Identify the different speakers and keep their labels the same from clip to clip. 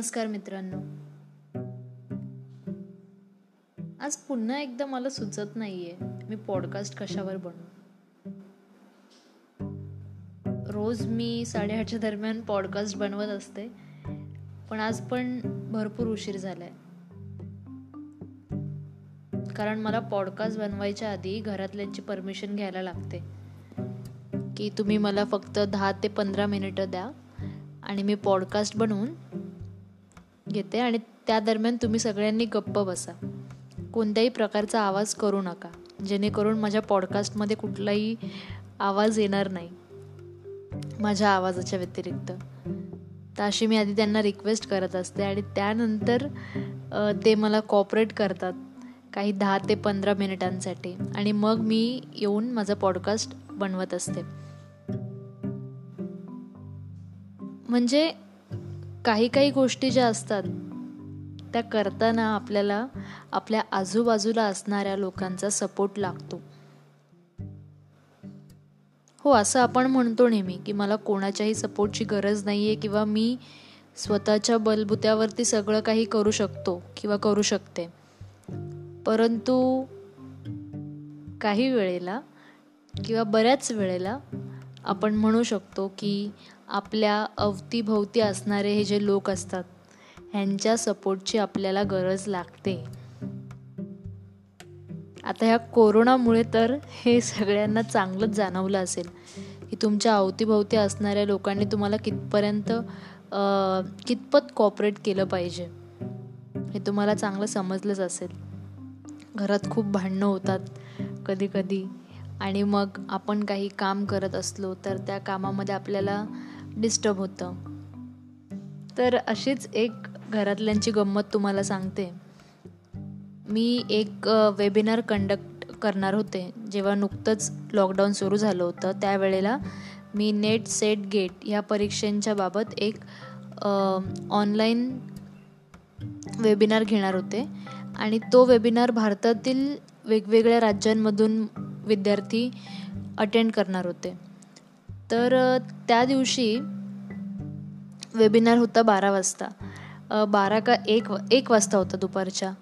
Speaker 1: नमस्कार मित्रांनो. आज पुन्हा एकदा मला सुचत नाहीये मी पॉडकास्ट कशावर बनवू रोज मी साडेआठच्या दरम्यान पॉडकास्ट बनवत असते पण आज पण भरपूर उशीर झालाय. कारण मला पॉडकास्ट बनवायच्या आधी घरातल्यांची परमिशन घ्यायला लागते. की तुम्ही मला फक्त दहा ते पंधरा मिनिटं द्या आणि मी पॉडकास्ट बनवून घेते आणि त्या दरम्यान तुम्ही सगळ्यांनी गप्प बसा. कोणत्याही प्रकारचा आवाज करू नका जेणेकरून माझ्या पॉडकास्टमध्ये कुठलाही आवाज येणार नाही माझ्या आवाजाच्या व्यतिरिक्त. तर अशी मी आधी त्यांना रिक्वेस्ट करत असते आणि त्यानंतर ते मला कॉपरेट करतात काही दहा ते पंधरा मिनिटांसाठी आणि मग मी येऊन माझा पॉडकास्ट बनवत असते. म्हणजे काही काही गोष्टी ज्या असतात त्या करताना आपल्याला आपल्या आजूबाजूला असणाऱ्या लोकांचा सपोर्ट लागतो. हो असं आपण म्हणतो नेहमी की मला कोणाच्याही सपोर्टची गरज नाही आहे किंवा मी स्वतःच्या बलबुत्यावरती सगळं काही करू शकतो किंवा करू शकते. परंतु काही वेळेला किंवा बऱ्याच वेळेला आपण म्हणू शकतो की आपल्या अवतीभोवती असणारे हे जे लोक असतात ह्यांच्या सपोर्टची आपल्याला गरज लागते. आता ह्या कोरोनामुळे तर हे सगळ्यांना चांगलंच जाणवलं असेल की तुमच्या अवतीभोवती असणाऱ्या लोकांनी तुम्हाला कितपर्यंत कितपत कॉपरेट केलं पाहिजे हे तुम्हाला चांगलं समजलंच असेल. घरात खूप भांडणं होतात कधी कधी आणि मग आपण काही काम करत असलो तर त्या कामामध्ये आपल्याला डिस्टर्ब होतं. तर अशीच एक घरातल्यांची गंमत तुम्हाला सांगते. मी एक वेबिनार कंडक्ट करणार होते जेव्हा नुकतंच लॉकडाऊन सुरू झालं होतं. त्यावेळेला मी नेट सेट गेट ह्या परीक्षांच्या बाबत एक ऑनलाईन वेबिनार घेणार होते. आणि तो वेबिनार भारतातील वेगवेगळ्या राज्यांमधून विद्यार्थी अटेंड करणार होते. तर त्या दिवशी वेबिनार होता बारा वाजता. बारा का एक एक वाजता होता दुपारच्या.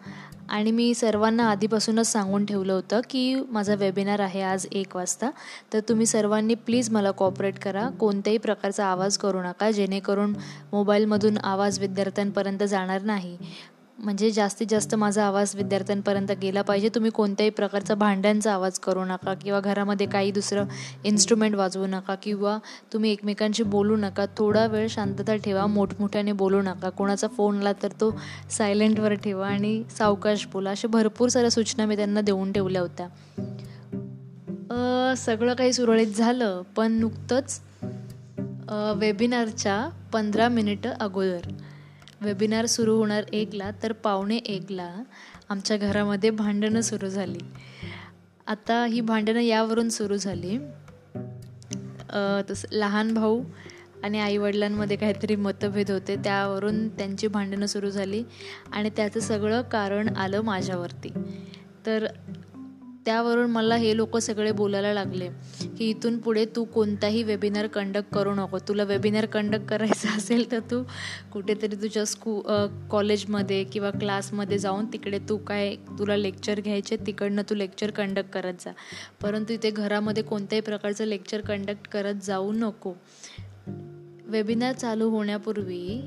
Speaker 1: आणि मी सर्वांना आधीपासूनच सांगून ठेवलं होतं की माझा वेबिनार आहे आज एक वाजता. तर तुम्ही सर्वांनी प्लीज मला कॉपरेट करा. कोणत्याही प्रकारचा आवाज करू नका. जेणेकरून मोबाईलमधून आवाज विद्यार्थ्यांपर्यंत जाणार नाही. म्हणजे जास्तीत जास्त माझा आवाज विद्यार्थ्यांपर्यंत गेला पाहिजे. तुम्ही कोणत्याही प्रकारचा भांड्यांचा आवाज करू नका किंवा घरामध्ये काही दुसरं इन्स्ट्रुमेंट वाजवू नका किंवा तुम्ही एकमेकांशी बोलू नका. थोडा वेळ शांतता ठेवा मोठमोठ्याने बोलू नका. कोणाचा फोनला तर तो सायलेंटवर ठेवा आणि सावकाश बोला. अशा भरपूर साऱ्या सूचना मी त्यांना देऊन ठेवल्या होत्या. सगळं काही सुरळीत झालं पण नुकतंच वेबिनारच्या पंधरा मिनिटं अगोदर. वेबिनार सुरू होणार एकला तर पावणे एकला आमच्या घरामध्ये भांडणं सुरू झाली. आता ही भांडणं यावरून सुरू झाली. तसं लहान भाऊ आणि आईवडिलांमध्ये काहीतरी मतभेद होते त्यावरून त्यांची भांडणं सुरू झाली आणि त्याचं सगळं कारण आलं माझ्यावरती. तर त्यावरून मला हे लोक सगळे बोलायला लागले की इथून पुढे तू कोणताही वेबिनार कंडक्ट करू नको. तुला वेबिनार कंडक्ट करायचं असेल तर तू कुठेतरी तुझ्या स्कू कॉलेजमध्ये किंवा क्लासमध्ये जाऊन तिकडे तू काय तुला लेक्चर घ्यायचे तिकडनं तू लेक्चर कंडक्ट करत जा. परंतु इथे घरामध्ये कोणत्याही प्रकारचं लेक्चर कंडक्ट करत जाऊ नको. वेबिनार चालू होण्यापूर्वी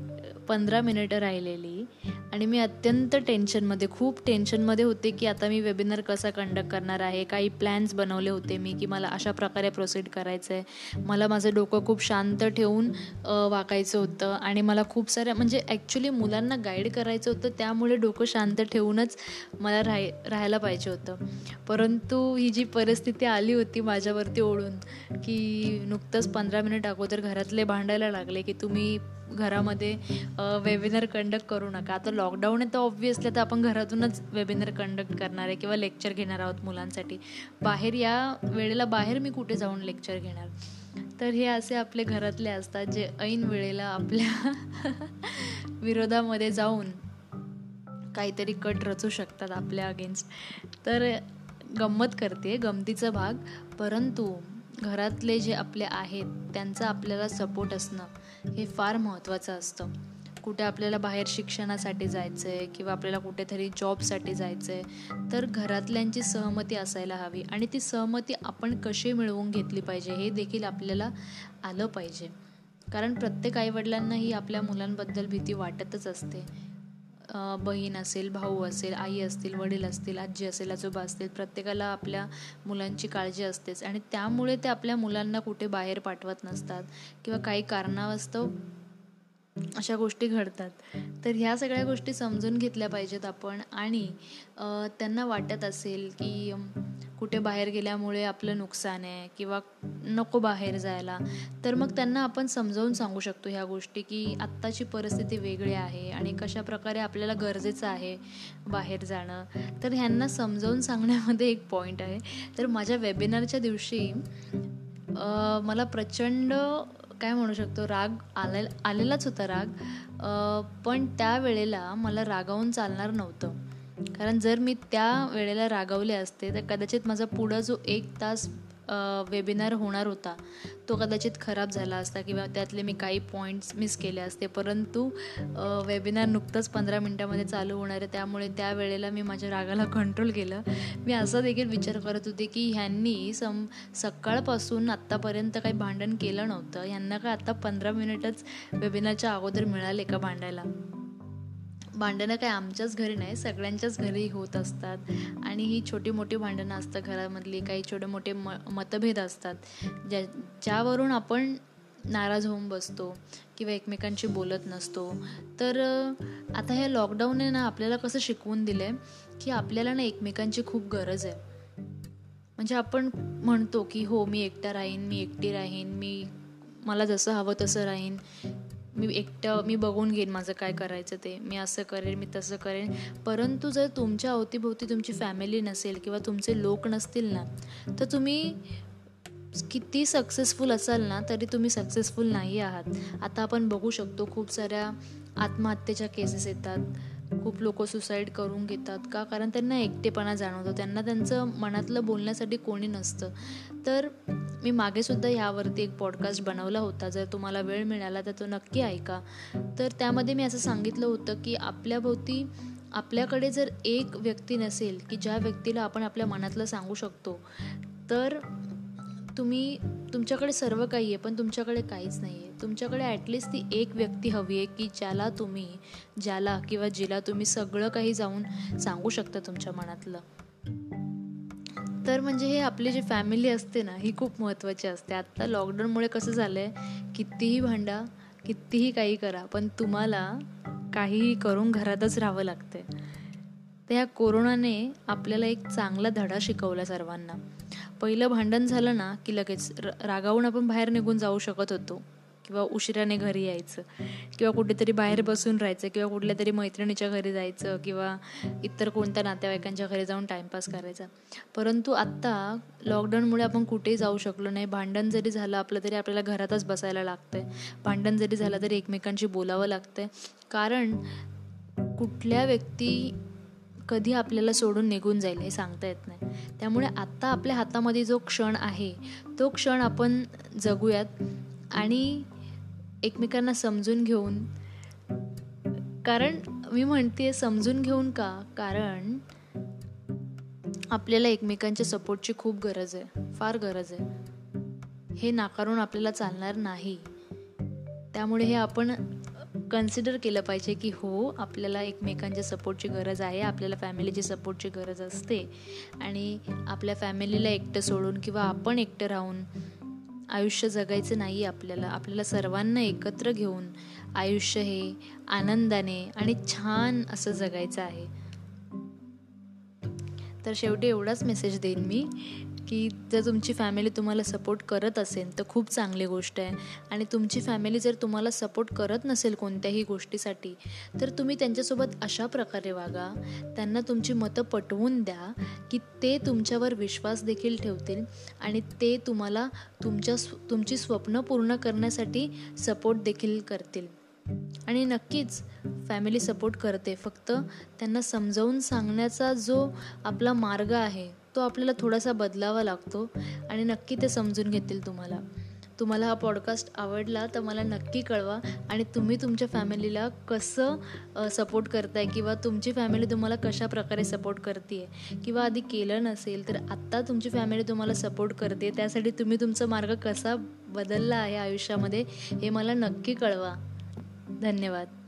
Speaker 1: पंधरा मिनिटं राहिलेली. आणि मी अत्यंत टेन्शनमध्ये खूप टेन्शनमध्ये होते की आता मी वेबिनार कसा कंडक्ट करणार आहे काही प्लॅन्स बनवले होते मी की मला अशा प्रकारे प्रोसीड करायचं आहे मला माझं डोकं खूप शांत ठेवून वाकायचं होतं आणि मला खूप साऱ्या म्हणजे ॲक्च्युली मुलांना गाईड करायचं होतं त्यामुळे डोकं शांत ठेवूनच मला राहाय राहायला पाहिजे होतं. परंतु ही जी परिस्थिती आली होती माझ्यावरती ओढून की नुकतंच पंधरा मिनिट अगोदर घरातले भांडायला लागले की तुम्ही घरामध्ये वेबिनार कंडक्ट करू नका. आता लॉकडाऊन आहे तर ऑब्व्हियसली तर आपण घरातूनच वेबिनार कंडक्ट करणार आहे किंवा लेक्चर घेणार आहोत मुलांसाठी. बाहेर या वेळेला बाहेर मी कुठे जाऊन लेक्चर घेणार? तर हे असे आपले घरातले असतात जे ऐन वेळेला आपल्या विरोधामध्ये जाऊन काहीतरी कट रचू शकतात आपल्या अगेन्स्ट तर गंमत करते गमतीचा भाग. परंतु घरातले जे आपले आहेत त्यांचा आपल्याला सपोर्ट असणं हे फार महत्त्वाचं असतं. कुठे आपल्याला बाहेर शिक्षणासाठी जायचं आहे किंवा आपल्याला कुठेतरी जॉबसाठी जायचं आहे तर घरातल्यांची सहमती असायला हवी आणि ती सहमती आपण कशी मिळवून घेतली पाहिजे हे देखील आपल्याला आलं पाहिजे. कारण प्रत्येक आईवडिलांनाही आपल्या मुलांबद्दल भीती वाटतच असते. बहीण असेल भाऊ असेल आई असतील वडील असतील आजी असेल आजोबा असतील प्रत्येकाला आपल्या मुलांची काळजी असतेच आणि त्यामुळे ते आपल्या मुलांना कुठे बाहेर पाठवत नसतात किंवा काही कारणास्तव अशा गोष्टी घडतात. तर ह्या सगळ्या गोष्टी समजून घेतल्या पाहिजेत आपण. आणि त्यांना वाटत असेल की कुठे बाहेर गेल्यामुळे आपलं नुकसान आहे किंवा नको बाहेर जायला तर मग त्यांना आपण समजावून सांगू शकतो ह्या गोष्टी की आत्ताची परिस्थिती वेगळी आहे आणि कशा प्रकारे आपल्याला गरजेचं आहे बाहेर जाणं. तर ह्यांना समजावून सांगण्यामध्ये एक पॉईंट आहे. तर माझ्या वेबिनारच्या दिवशी मला प्रचंड काय म्हणू शकतो राग आले आलेलाच होता राग. पण त्या वेळेला मला रागावून चालणार नव्हतं. कारण जर मी त्या वेळेला रागावले असते तर कदाचित माझा पुढं जो एक तास वेबिनार होणार होता. तो कदाचित खराब झाला असता किंवा त्यातले मी काही पॉईंट्स मिस केले असते. परंतु वेबिनार नुकतंच पंधरा मिनटामध्ये चालू होणार आहे. त्यामुळे त्या वेळेला मी माझ्या रागाला कंट्रोल केलं. मी असा देखील विचार करत होते की ह्यांनी सम सकाळपासून आत्तापर्यंत काही भांडण केलं नव्हतं. ह्यांना काय आत्ता पंधरा मिनिटच वेबिनारच्या अगोदर मिळाले का भांडायला? भांडणं काय आमच्याच घरी नाही सगळ्यांच्याच घरी होत असतात. आणि ही छोटी मोठी भांडणं असतात घरामधली काही छोटे मोठे म मतभेद असतात. ज्या ज्यावरून आपण नाराज होऊन बसतो किंवा एकमेकांशी बोलत नसतो. तर आता ह्या लॉकडाऊनने ना आपल्याला कसं शिकवून दिलं आहे की आपल्याला ना एकमेकांची खूप गरज आहे. म्हणजे आपण म्हणतो की हो मी एकटा राहीन मी एकटी राहीन मी मला जसं हवं तसं राहीन. मी एकटं मी बघून घेईन माझं काय करायचं ते. मी असं करेन मी तसं करेन. परंतु जर तुमच्या अवतीभोवती तुमची फॅमिली नसेल किंवा तुमचे लोक नसतील ना तर तुम्ही किती सक्सेसफुल असाल ना तरी तुम्ही सक्सेसफुल नाही आहात. आता आपण बघू शकतो खूप साऱ्या आत्महत्येच्या केसेस येतात. खूप लोक सुसाईड करून घेतात. का? कारण त्यांना एकटेपणा जाणवतो. त्यांना त्यांचं मनातलं बोलण्यासाठी कोणी नसतं. तर मी मागेसुद्धा ह्यावरती एक पॉडकास्ट बनवला होता. जर तुम्हाला वेळ मिळाला तर तो नक्की ऐका. तर त्यामध्ये मी असं सांगितलं होतं की आपल्याभोवती आपल्याकडे जर एक व्यक्ती नसेल की ज्या व्यक्तीला आपण आपल्या मनातलं सांगू शकतो तर तुम्ही तुमच्याकडे सर्व काही आहे पण तुमच्याकडे काहीच नाही आहे. तुमच्याकडे ॲटलिस्ट ती एक व्यक्ती हवी आहे की ज्याला तुम्ही ज्याला किंवा जिला तुम्ही सगळं काही जाऊन सांगू शकता तुमच्या मनातलं. तर म्हणजे हे आपली जी फॅमिली असते ना ही खूप महत्त्वाची असते. आत्ता लॉकडाऊनमुळे कसं झालं आहे कितीही भांडा कितीही काही करा पण तुम्हाला काहीही करून घरातच राहावं लागते तर ह्या कोरोनाने आपल्याला एक चांगला धडा शिकवला सर्वांना. पहिलं भांडण झालं ना की लगेच रागावून आपण बाहेर निघून जाऊ शकत होतो. किंवा उशिराने घरी यायचं किंवा कुठेतरी बाहेर बसून राहायचं किंवा कुठल्या तरी मैत्रिणीच्या घरी जायचं किंवा इतर कोणत्या नातेवाईकांच्या घरी जाऊन टाईमपास करायचा. परंतु आत्ता लॉकडाऊनमुळे आपण कुठेही जाऊ शकलो नाही. भांडण जरी झालं आपलं तरी आपल्याला घरातच बसायला लागतंय. भांडण जरी झालं तरी एकमेकांशी बोलावं लागतंय. कारण कुठल्या व्यक्ती कधी आपल्याला सोडून निघून जाईल हे सांगता येत नाही. त्यामुळे आत्ता आपल्या हातामध्ये जो क्षण आहे तो क्षण आपण जगूयात आणि एकमेकांना समजून घेऊन. कारण मी म्हणते समजून घेऊन का? कारण आपल्याला एकमेकांच्या सपोर्टची खूप गरज आहे. फार गरज आहे. हे नाकारून आपल्याला चालणार नाही. त्यामुळे हे आपण कन्सिडर केलं पाहिजे की हो आपल्याला एकमेकांच्या सपोर्टची गरज आहे आपल्याला फॅमिलीची सपोर्टची गरज असते. आणि आपल्या फॅमिलीला एकटं सोडून किंवा आपण एकटं राहून आयुष्य जगायचं नाही आपल्याला. आपल्याला सर्वांना एकत्र घेऊन आयुष्य हे आनंदाने आणि छान असं जगायचं आहे. तर शेवटी एवढाच मेसेज देईन मी की जर तुमची फॅमिली तुम्हाला सपोर्ट करत असेल तर खूप चांगली गोष्ट आहे. आणि तुमची फॅमिली जर तुम्हाला सपोर्ट करत नसेल कोणत्याही गोष्टीसाठी तर तुम्ही त्यांच्यासोबत अशा प्रकारे वागा. त्यांना तुमची मतं पटवून द्या की ते तुमच्यावर विश्वास देखील ठेवतील आणि ते तुम्हाला तुमच्या तुमची स्वप्न पूर्ण करण्यासाठी सपोर्ट देखील करतील. आणि नक्कीच फॅमिली सपोर्ट करते. फक्त त्यांना समजावून सांगण्याचा जो आपला मार्ग आहे तो आपल्याला थोडासा बदलावा लागतो आणि नक्की ते समजून घेतील तुम्हाला. तुम्हाला हा पॉडकास्ट आवडला तर मला नक्की कळवा आणि तुम्ही तुमच्या फॅमिलीला कसं सपोर्ट करताय किंवा तुमची फॅमिली तुम्हाला कशा प्रकारे सपोर्ट करते किंवा आधी केलं नसेल तर आत्ता तुमची फॅमिली तुम्हाला सपोर्ट करते. त्यासाठी तुम्ही तुमचा मार्ग कसा बदलला आहे आयुष्यामध्ये हे मला नक्की कळवा. धन्यवाद.